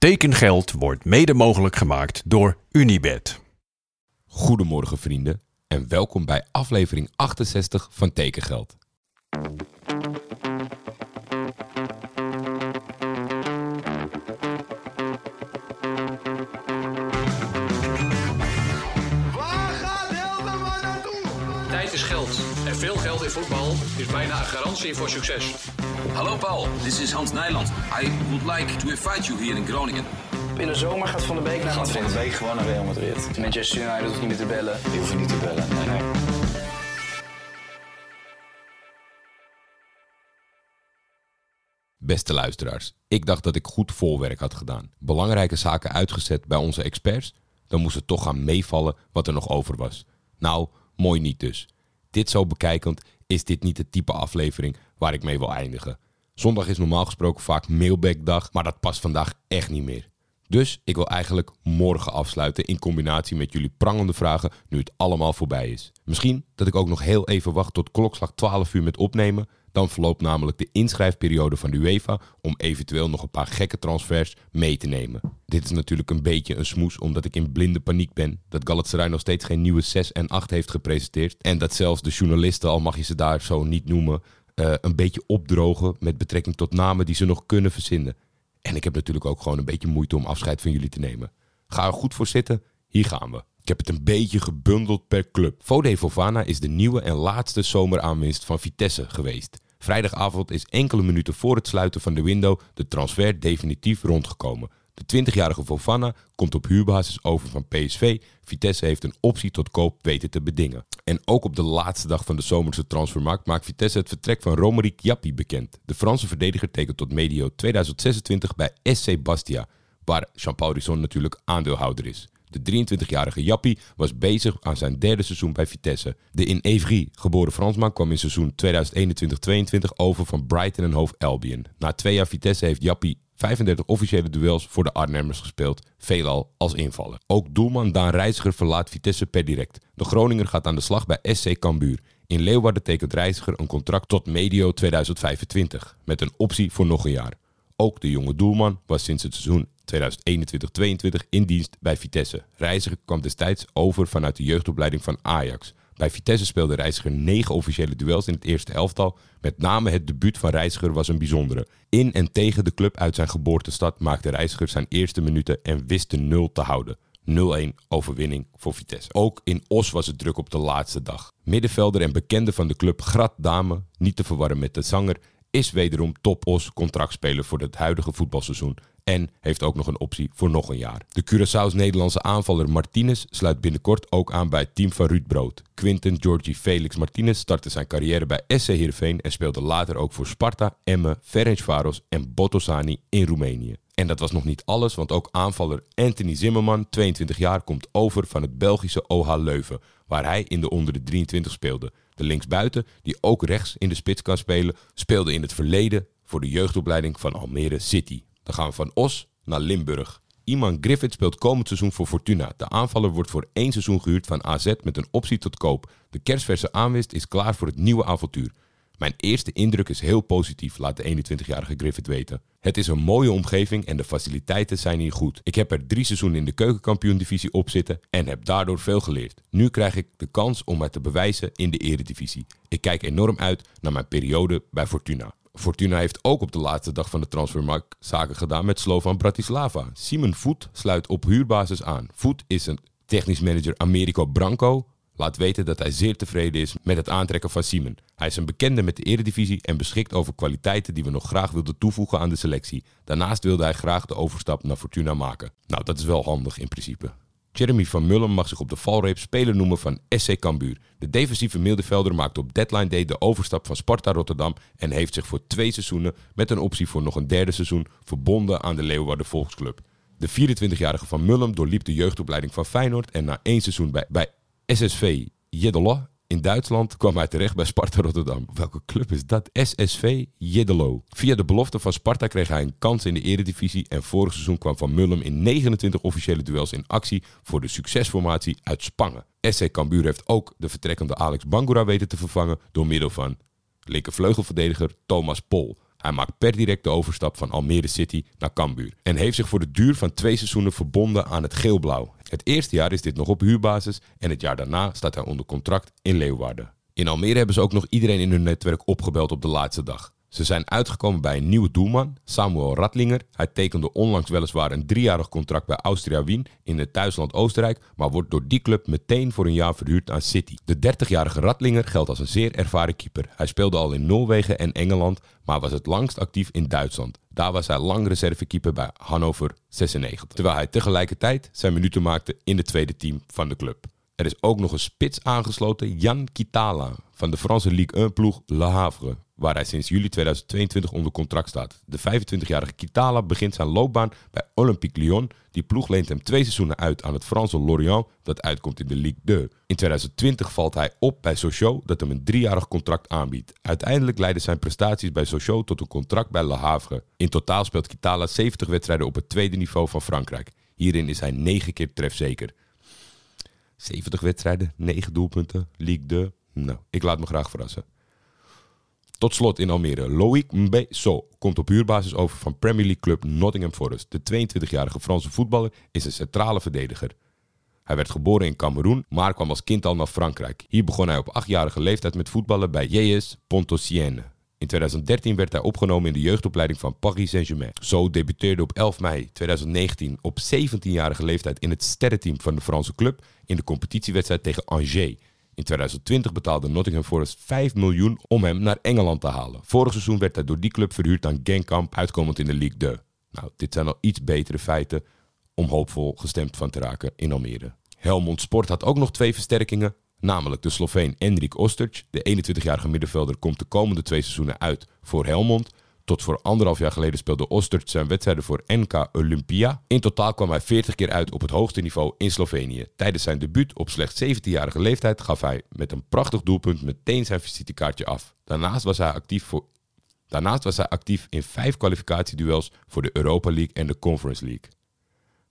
Tekengeld wordt mede mogelijk gemaakt door Unibed. Goedemorgen vrienden en welkom bij aflevering 68 van Tekengeld. Waar gaat Hilterman naartoe? Tijd is geld. En veel geld in voetbal is bijna een garantie voor succes. Hallo Paul, this is Hans Nijland. I would like to invite you here in Groningen. In de zomer gaat Van de Beek naar Gaat van de week gewoon naar Real Madrid. Manchester United hoeft niet meer te bellen. Die hoeven niet te bellen. Nee, nee. Beste luisteraars, ik dacht dat ik goed voorwerk had gedaan. Belangrijke zaken uitgezet bij onze experts. Dan moest het toch gaan meevallen wat er nog over was. Nou, mooi niet dus. Dit zo bekijkend is dit niet het type aflevering waar ik mee wil eindigen. Zondag is normaal gesproken vaak mailbackdag, maar dat past vandaag echt niet meer. Dus ik wil eigenlijk morgen afsluiten in combinatie met jullie prangende vragen nu het allemaal voorbij is. Misschien dat ik ook nog heel even wacht tot klokslag 12 uur met opnemen. Dan verloopt namelijk de inschrijfperiode van de UEFA om eventueel nog een paar gekke transfers mee te nemen. Dit is natuurlijk een beetje een smoes omdat ik in blinde paniek ben dat Galatasaray nog steeds geen nieuwe 6 en 8 heeft gepresenteerd. En dat zelfs de journalisten, al mag je ze daar zo niet noemen, eh, een beetje opdrogen met betrekking tot namen die ze nog kunnen verzinnen. En ik heb natuurlijk ook gewoon een beetje moeite om afscheid van jullie te nemen. Ga er goed voor zitten, hier gaan we. Ik heb het een beetje gebundeld per club. Vode Fofana is de nieuwe en laatste zomeraanwinst van Vitesse geweest. Vrijdagavond is enkele minuten voor het sluiten van de window de transfer definitief rondgekomen. De 20-jarige Fofana komt op huurbasis over van PSV. Vitesse heeft een optie tot koop weten te bedingen. En ook op de laatste dag van de zomerse transfermarkt maakt Vitesse het vertrek van Romeric Jappi bekend. De Franse verdediger tekent tot medio 2026 bij SC Bastia, waar Jean-Paul Risson natuurlijk aandeelhouder is. De 23-jarige Jappi was bezig aan zijn derde seizoen bij Vitesse. De in Evry geboren Fransman kwam in seizoen 2021-22 over van Brighton en Hove Albion. Na twee jaar Vitesse heeft Jappi 35 officiële duels voor de Arnhemmers gespeeld, veelal als invaller. Ook doelman Daan Reiziger verlaat Vitesse per direct. De Groninger gaat aan de slag bij SC Cambuur. In Leeuwarden tekent Reiziger een contract tot medio 2025, met een optie voor nog een jaar. Ook de jonge doelman was sinds het seizoen 2021-22 in dienst bij Vitesse. Reiziger kwam destijds over vanuit de jeugdopleiding van Ajax. Bij Vitesse speelde Reiziger negen officiële duels in het eerste elftal. Met name het debuut van Reiziger was een bijzondere. In en tegen de club uit zijn geboortestad maakte Reiziger zijn eerste minuten en wist de 0 te houden. 0-1 overwinning voor Vitesse. Ook in Os was het druk op de laatste dag. Middenvelder en bekende van de club Grat Dame, niet te verwarren met de zanger, is wederom top Os contractspeler voor het huidige voetbalseizoen en heeft ook nog een optie voor nog een jaar. De Curaçao's Nederlandse aanvaller Martinez sluit binnenkort ook aan bij het team van Ruud Brood. Quinten Georgie Felix Martinez startte zijn carrière bij SC Heerenveen en speelde later ook voor Sparta, Emmen, Ferencvaros en Botossani in Roemenië. En dat was nog niet alles, want ook aanvaller Anthony Zimmerman, 22 jaar, komt over van het Belgische OH Leuven, waar hij in de onder de 23 speelde. De linksbuiten, die ook rechts in de spits kan spelen, speelde in het verleden voor de jeugdopleiding van Almere City. Dan gaan we van Os naar Limburg. Iman Griffith speelt komend seizoen voor Fortuna. De aanvaller wordt voor één seizoen gehuurd van AZ met een optie tot koop. De kerstverse aanwist is klaar voor het nieuwe avontuur. Mijn eerste indruk is heel positief, laat de 21-jarige Griffith weten. Het is een mooie omgeving en de faciliteiten zijn hier goed. Ik heb er drie seizoenen in de keukenkampioen-divisie op zitten en heb daardoor veel geleerd. Nu krijg ik de kans om het te bewijzen in de eredivisie. Ik kijk enorm uit naar mijn periode bij Fortuna. Fortuna heeft ook op de laatste dag van de transfermarkt zaken gedaan met Slovan Bratislava. Simon Voet sluit op huurbasis aan. Voet is een technisch manager Americo Branco. Laat weten dat hij zeer tevreden is met het aantrekken van Simon. Hij is een bekende met de eredivisie en beschikt over kwaliteiten die we nog graag wilden toevoegen aan de selectie. Daarnaast wilde hij graag de overstap naar Fortuna maken. Nou, dat is wel handig in principe. Jeremy van Mullen mag zich op de valreep speler noemen van SC Cambuur. De defensieve middenvelder maakte op deadline day de overstap van Sparta Rotterdam en heeft zich voor twee seizoenen met een optie voor nog een derde seizoen verbonden aan de Leeuwarden Volksclub. De 24-jarige van Mullen doorliep de jeugdopleiding van Feyenoord en na één seizoen bij, bij SSV Jeddelo in Duitsland kwam hij terecht bij Sparta Rotterdam. Welke club is dat? SSV Jeddelo. Via de belofte van Sparta kreeg hij een kans in de eredivisie en vorig seizoen kwam Van Mullum in 29 officiële duels in actie voor de succesformatie uit Spangen. SC Cambuur heeft ook de vertrekkende Alex Bangura weten te vervangen door middel van linkervleugelverdediger Thomas Pol. Hij maakt per direct de overstap van Almere City naar Cambuur. En heeft zich voor de duur van twee seizoenen verbonden aan het geelblauw. Het eerste jaar is dit nog op huurbasis en het jaar daarna staat hij onder contract in Leeuwarden. In Almere hebben ze ook nog iedereen in hun netwerk opgebeld op de laatste dag. Ze zijn uitgekomen bij een nieuwe doelman, Samuel Radlinger. Hij tekende onlangs weliswaar een driejarig contract bij Austria Wien in het thuisland Oostenrijk, maar wordt door die club meteen voor een jaar verhuurd aan City. De 30-jarige Radlinger geldt als een zeer ervaren keeper. Hij speelde al in Noorwegen en Engeland, maar was het langst actief in Duitsland. Daar was hij lang reservekeeper bij Hannover 96, terwijl hij tegelijkertijd zijn minuten maakte in het tweede team van de club. Er is ook nog een spits aangesloten, Jan Kitala, van de Franse Ligue 1-ploeg Le Havre, waar hij sinds juli 2022 onder contract staat. De 25-jarige Kitala begint zijn loopbaan bij Olympique Lyon. Die ploeg leent hem twee seizoenen uit aan het Franse Lorient, dat uitkomt in de Ligue 2. In 2020 valt hij op bij Sochaux, dat hem een driejarig contract aanbiedt. Uiteindelijk leiden zijn prestaties bij Sochaux tot een contract bij Le Havre. In totaal speelt Kitala 70 wedstrijden op het tweede niveau van Frankrijk. Hierin is hij 9 keer trefzeker. 70 wedstrijden, 9 doelpunten, Ligue 2. Nou, ik laat me graag verrassen. Tot slot in Almere. Loïc Mbeso komt op huurbasis over van Premier League club Nottingham Forest. De 22-jarige Franse voetballer is een centrale verdediger. Hij werd geboren in Cameroen, maar kwam als kind al naar Frankrijk. Hier begon hij op achtjarige leeftijd met voetballen bij JS Pontosienne. In 2013 werd hij opgenomen in de jeugdopleiding van Paris Saint-Germain. Zo debuteerde op 11 mei 2019 op 17-jarige leeftijd in het sterrenteam van de Franse club in de competitiewedstrijd tegen Angers. In 2020 betaalde Nottingham Forest 5 miljoen om hem naar Engeland te halen. Vorig seizoen werd hij door die club verhuurd aan Genkamp, uitkomend in de Ligue 2. Nou, dit zijn al iets betere feiten om hoopvol gestemd van te raken in Almere. Helmond Sport had ook nog twee versterkingen, namelijk de Sloveen Enrik Osterc. De 21-jarige middenvelder komt de komende twee seizoenen uit voor Helmond. Tot voor anderhalf jaar geleden speelde Osterc zijn wedstrijden voor NK Olympia. In totaal kwam hij 40 keer uit op het hoogste niveau in Slovenië. Tijdens zijn debuut op slechts 17-jarige leeftijd gaf hij met een prachtig doelpunt meteen zijn visitekaartje af. Daarnaast was hij actief voor Daarnaast was hij actief in vijf kwalificatieduels voor de Europa League en de Conference League.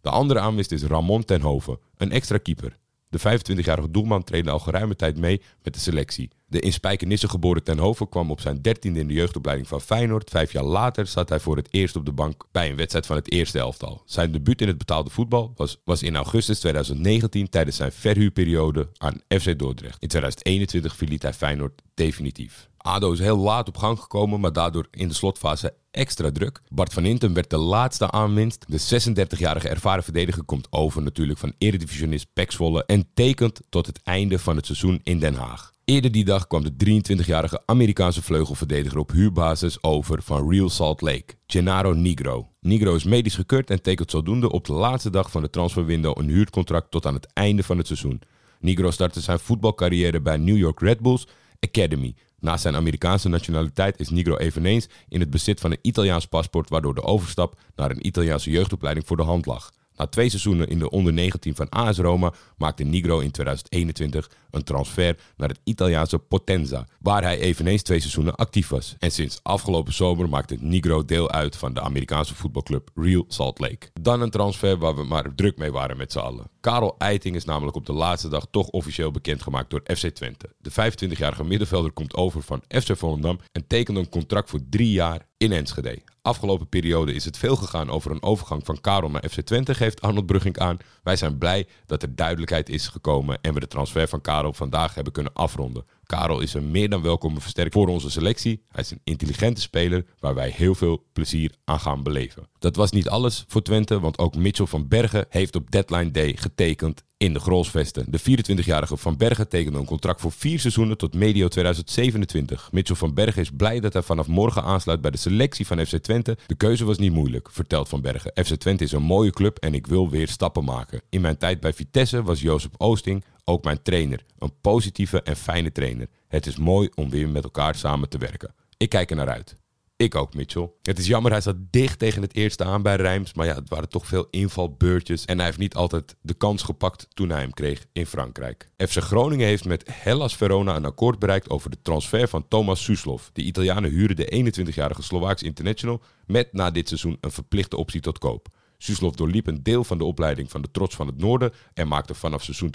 De andere aanwist is Ramon Tenhoven, een extra keeper. De 25-jarige doelman trainde al geruime tijd mee met de selectie. De in Spijkenisse geboren Tenhoven kwam op zijn dertiende in de jeugdopleiding van Feyenoord. Vijf jaar later zat hij voor het eerst op de bank bij een wedstrijd van het eerste elftal. Zijn debuut in het betaalde voetbal was, was in augustus 2019 tijdens zijn verhuurperiode aan FC Dordrecht. In 2021 verliet hij Feyenoord definitief. ADO is heel laat op gang gekomen, maar daardoor in de slotfase extra druk. Bart van Intem werd de laatste aanwinst. De 36-jarige ervaren verdediger komt over natuurlijk van eredivisionist Pek en tekent tot het einde van het seizoen in Den Haag. Eerder die dag kwam de 23-jarige Amerikaanse vleugelverdediger op huurbasis over van Real Salt Lake, Gennaro Nigro. Nigro is medisch gekeurd en tekent zodoende op de laatste dag van de transferwindow een huurcontract tot aan het einde van het seizoen. Nigro startte zijn voetbalcarrière bij New York Red Bulls Academy. Naast zijn Amerikaanse nationaliteit is Nigro eveneens in het bezit van een Italiaans paspoort, waardoor de overstap naar een Italiaanse jeugdopleiding voor de hand lag. Na twee seizoenen in de onder 19 van AS Roma maakte Nigro in 2021 een transfer naar het Italiaanse Potenza, waar hij eveneens twee seizoenen actief was. En sinds afgelopen zomer maakte Nigro deel uit van de Amerikaanse voetbalclub Real Salt Lake. Dan een transfer waar we maar druk mee waren met z'n allen. Karel Eiting is namelijk op de laatste dag toch officieel bekendgemaakt door FC Twente. De 25-jarige middenvelder komt over van FC Volendam en tekent een contract voor drie jaar in Enschede. Afgelopen periode is het veel gegaan over een overgang van Karel naar FC Twente, geeft Arnold Brugging aan. Wij zijn blij dat er duidelijkheid is gekomen en we de transfer van Karel vandaag hebben kunnen afronden. Karel is een meer dan welkome versterking voor onze selectie. Hij is een intelligente speler waar wij heel veel plezier aan gaan beleven. Dat was niet alles voor Twente, want ook Mitchell van Bergen heeft op deadline day getekend in de Grolsvesten. De 24-jarige Van Bergen tekende een contract voor vier seizoenen tot medio 2027. Mitchell van Bergen is blij dat hij vanaf morgen aansluit bij de selectie van FC Twente. De keuze was niet moeilijk, vertelt Van Bergen. FC Twente is een mooie club en ik wil weer stappen maken. In mijn tijd bij Vitesse was Jozef Oosting ook mijn trainer. Een positieve en fijne trainer. Het is mooi om weer met elkaar samen te werken. Ik kijk er naar uit. Ik ook, Mitchell. Het is jammer, hij zat dicht tegen het eerste aan bij Rijms. Maar ja, het waren toch veel invalbeurtjes. En hij heeft niet altijd de kans gepakt toen hij hem kreeg in Frankrijk. FC Groningen heeft met Hellas Verona een akkoord bereikt over de transfer van Thomas Suslov. De Italianen huren de 21-jarige Slovaaks international met na dit seizoen een verplichte optie tot koop. Suslov doorliep een deel van de opleiding van de Trots van het Noorden en maakte vanaf seizoen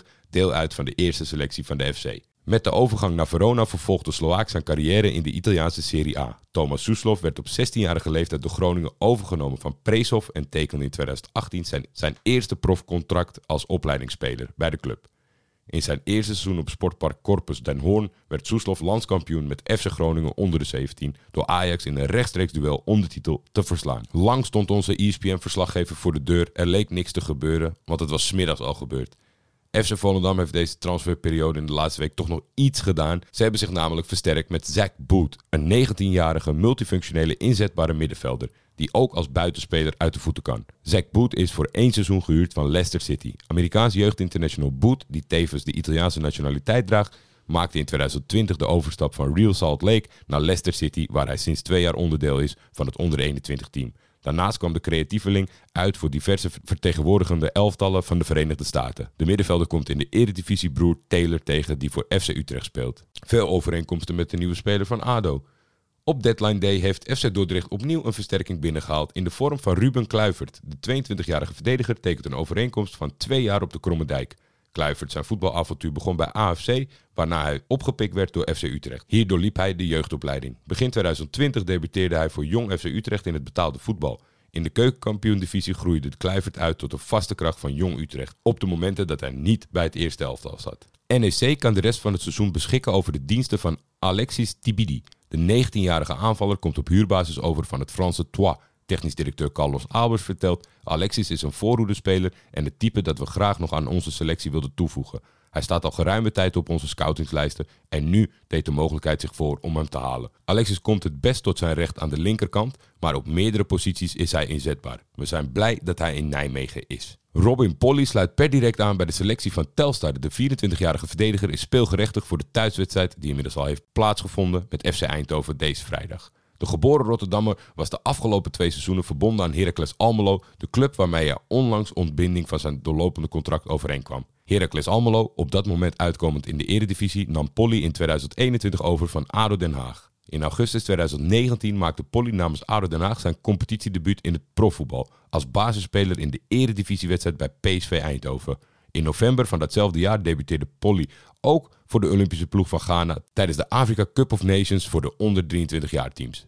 2020-2021 deel uit van de eerste selectie van de FC. Met de overgang naar Verona vervolgde de Slovaak zijn carrière in de Italiaanse Serie A. Thomas Soeslof werd op 16-jarige leeftijd door Groningen overgenomen van Presov en tekende in 2018 zijn, zijn eerste profcontract als opleidingsspeler bij de club. In zijn eerste seizoen op sportpark Corpus Den Hoorn werd Soeslof landskampioen met FC Groningen onder de 17 door Ajax in een rechtstreeks duel om de titel te verslaan. Lang stond onze ESPN-verslaggever voor de deur. Er leek niks te gebeuren, want het was 's middags al gebeurd. FC Volendam heeft deze transferperiode in de laatste week toch nog iets gedaan. Ze hebben zich namelijk versterkt met Zack Boot, een 19-jarige multifunctionele inzetbare middenvelder die ook als buitenspeler uit de voeten kan. Zack Boot is voor één seizoen gehuurd van Leicester City. Amerikaans jeugdinternational Boot, die tevens de Italiaanse nationaliteit draagt, maakte in 2020 de overstap van Real Salt Lake naar Leicester City, waar hij sinds twee jaar onderdeel is van het onder 21 team. Daarnaast kwam de creatieveling uit voor diverse vertegenwoordigende elftallen van de Verenigde Staten. De middenvelder komt in de eredivisie broer Taylor tegen die voor FC Utrecht speelt. Veel overeenkomsten met de nieuwe speler van ADO. Op deadline day heeft FC Dordrecht opnieuw een versterking binnengehaald in de vorm van Ruben Kluivert. De 22-jarige verdediger tekent een overeenkomst van twee jaar op de Kromme Dijk. Kluivert zijn voetbalavontuur begon bij AFC, waarna hij opgepikt werd door FC Utrecht. Hier doorliep hij de jeugdopleiding. Begin 2020 debuteerde hij voor Jong FC Utrecht in het betaalde voetbal. In de keukenkampioen-divisie groeide de Kluivert uit tot een vaste kracht van Jong Utrecht, op de momenten dat hij niet bij het eerste elftal zat. NEC kan de rest van het seizoen beschikken over de diensten van Alexis Tibidi. De 19-jarige aanvaller komt op huurbasis over van het Franse Troyes. Technisch directeur Carlos Albers vertelt: Alexis is een voorhoedenspeler en het type dat we graag nog aan onze selectie wilden toevoegen. Hij staat al geruime tijd op onze scoutingslijsten en nu deed de mogelijkheid zich voor om hem te halen. Alexis komt het best tot zijn recht aan de linkerkant, maar op meerdere posities is hij inzetbaar. We zijn blij dat hij in Nijmegen is. Robin Polly sluit per direct aan bij de selectie van Telstar. De 24-jarige verdediger is speelgerechtig voor de thuiswedstrijd die inmiddels al heeft plaatsgevonden met FC Eindhoven deze vrijdag. De geboren Rotterdammer was de afgelopen twee seizoenen verbonden aan Heracles Almelo, de club waarmee hij onlangs ontbinding van zijn doorlopende contract overeenkwam. Heracles Almelo, op dat moment uitkomend in de eredivisie, nam Polly in 2021 over van ADO Den Haag. In augustus 2019 maakte Polly namens ADO Den Haag zijn competitiedebuut in het profvoetbal als basisspeler in de eredivisiewedstrijd bij PSV Eindhoven. In november van datzelfde jaar debuteerde Polly ook voor de Olympische ploeg van Ghana tijdens de Africa Cup of Nations voor de onder 23 jaar teams.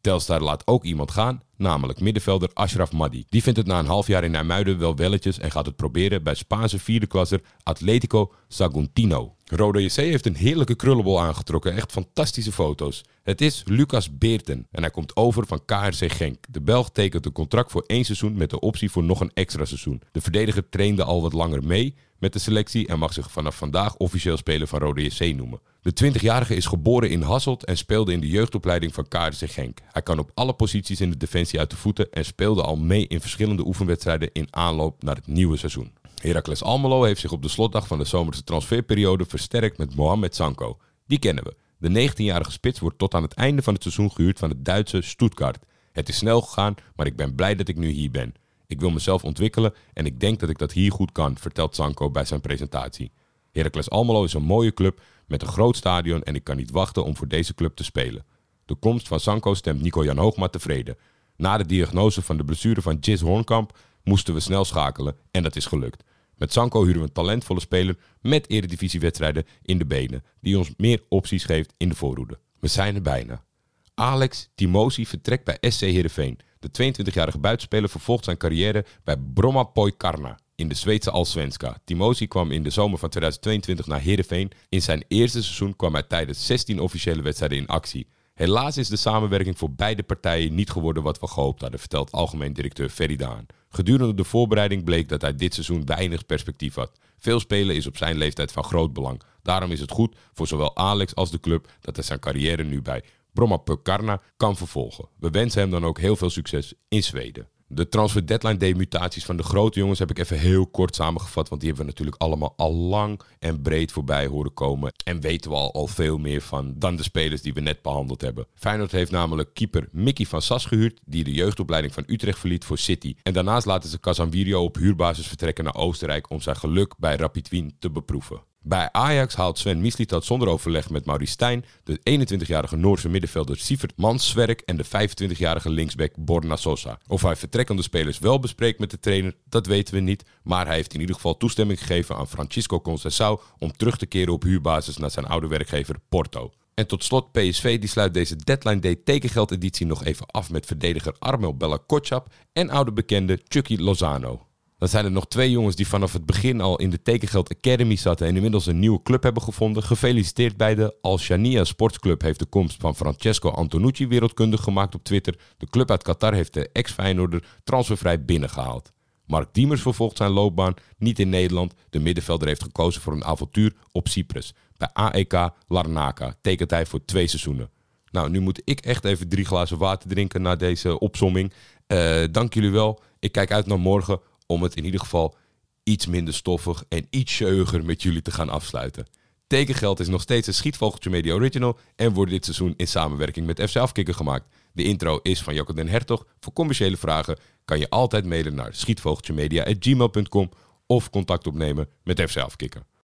Telstar laat ook iemand gaan, namelijk middenvelder Ashraf Maddi. Die vindt het na een half jaar in Nijmuiden wel welletjes en gaat het proberen bij Spaanse vierde klasser Atletico Saguntino. Roda JC heeft een heerlijke krullenbol aangetrokken, echt fantastische foto's. Het is Lucas Beerten en hij komt over van KRC Genk. De Belg tekent een contract voor één seizoen met de optie voor nog een extra seizoen. De verdediger trainde al wat langer mee met de selectie en mag zich vanaf vandaag officieel speler van Rode JC noemen. De 20-jarige is geboren in Hasselt en speelde in de jeugdopleiding van KRC Genk. Hij kan op alle posities in de defensie uit de voeten en speelde al mee in verschillende oefenwedstrijden in aanloop naar het nieuwe seizoen. Heracles Almelo heeft zich op de slotdag van de zomerse transferperiode versterkt met Mohamed Sanko. Die kennen we. De 19-jarige spits wordt tot aan het einde van het seizoen gehuurd van het Duitse Stuttgart. Het is snel gegaan, maar ik ben blij dat ik nu hier ben. Ik wil mezelf ontwikkelen en ik denk dat ik dat hier goed kan, vertelt Sanko bij zijn presentatie. Heracles Almelo is een mooie club met een groot stadion en ik kan niet wachten om voor deze club te spelen. De komst van Sanko stemt Nico-Jan Hoogma tevreden. Na de diagnose van de blessure van Jis Hornkamp moesten we snel schakelen en dat is gelukt. Met Sanko huren we een talentvolle speler met eredivisiewedstrijden in de benen, die ons meer opties geeft in de voorhoede. We zijn er bijna. Alex Timosi vertrekt bij SC Heerenveen. De 22-jarige buitenspeler vervolgt zijn carrière bij Bromma Poikarna in de Zweedse Allsvenska. Timosi kwam in de zomer van 2022 naar Heerenveen. In zijn eerste seizoen kwam hij tijdens 16 officiële wedstrijden in actie. Helaas is de samenwerking voor beide partijen niet geworden wat we gehoopt hadden, vertelt algemeen directeur Ferry Daan. Gedurende de voorbereiding bleek dat hij dit seizoen weinig perspectief had. Veel spelen is op zijn leeftijd van groot belang. Daarom is het goed voor zowel Alex als de club dat hij zijn carrière nu bij Bromma Pökarna kan vervolgen. We wensen hem dan ook heel veel succes in Zweden. De transfer deadline day mutaties van de grote jongens heb ik even heel kort samengevat. Want die hebben we natuurlijk allemaal al lang en breed voorbij horen komen. En weten we al, al veel meer van dan de spelers die we net behandeld hebben. Feyenoord heeft namelijk keeper Mickey van Sas gehuurd. Die de jeugdopleiding van Utrecht verliet voor City. En daarnaast laten ze Casanvirio op huurbasis vertrekken naar Oostenrijk. Om zijn geluk bij Rapid Wien te beproeven. Bij Ajax haalt Sven Mislitat zonder overleg met Maurice Stijn de 21-jarige Noorse middenvelder Sievert Manswerk en de 25-jarige linksback Borna Sosa. Of hij vertrekkende spelers wel bespreekt met de trainer, dat weten we niet. Maar hij heeft in ieder geval toestemming gegeven aan Francisco Conceição om terug te keren op huurbasis naar zijn oude werkgever Porto. En tot slot PSV die sluit deze Deadline Day tekengeldeditie nog even af met verdediger Armel Bella Kotschap en oude bekende Chucky Lozano. Dan zijn er nog twee jongens die vanaf het begin al in de Tekengeld Academy zaten en inmiddels een nieuwe club hebben gevonden. Gefeliciteerd bij de Al Shania Sportsclub heeft de komst van Francesco Antonucci wereldkundig gemaakt op Twitter. De club uit Qatar heeft de ex-Feyenoorder transfervrij binnengehaald. Mark Diemers vervolgt zijn loopbaan niet in Nederland. De middenvelder heeft gekozen voor een avontuur op Cyprus. Bij AEK Larnaca tekent hij voor twee seizoenen. Nou, nu moet ik echt even drie glazen water drinken na deze opsomming. Eh, dank jullie wel. Ik kijk uit naar morgen om het in ieder geval iets minder stoffig en iets jeuger met jullie te gaan afsluiten. Tekengeld is nog steeds een Schietvogeltje Media Original en wordt dit seizoen in samenwerking met FC Afkikker gemaakt. De intro is van Jacco den Hertog. Voor commerciële vragen kan je altijd mailen naar schietvogeltjemedia.gmail.com of contact opnemen met FC Afkikker.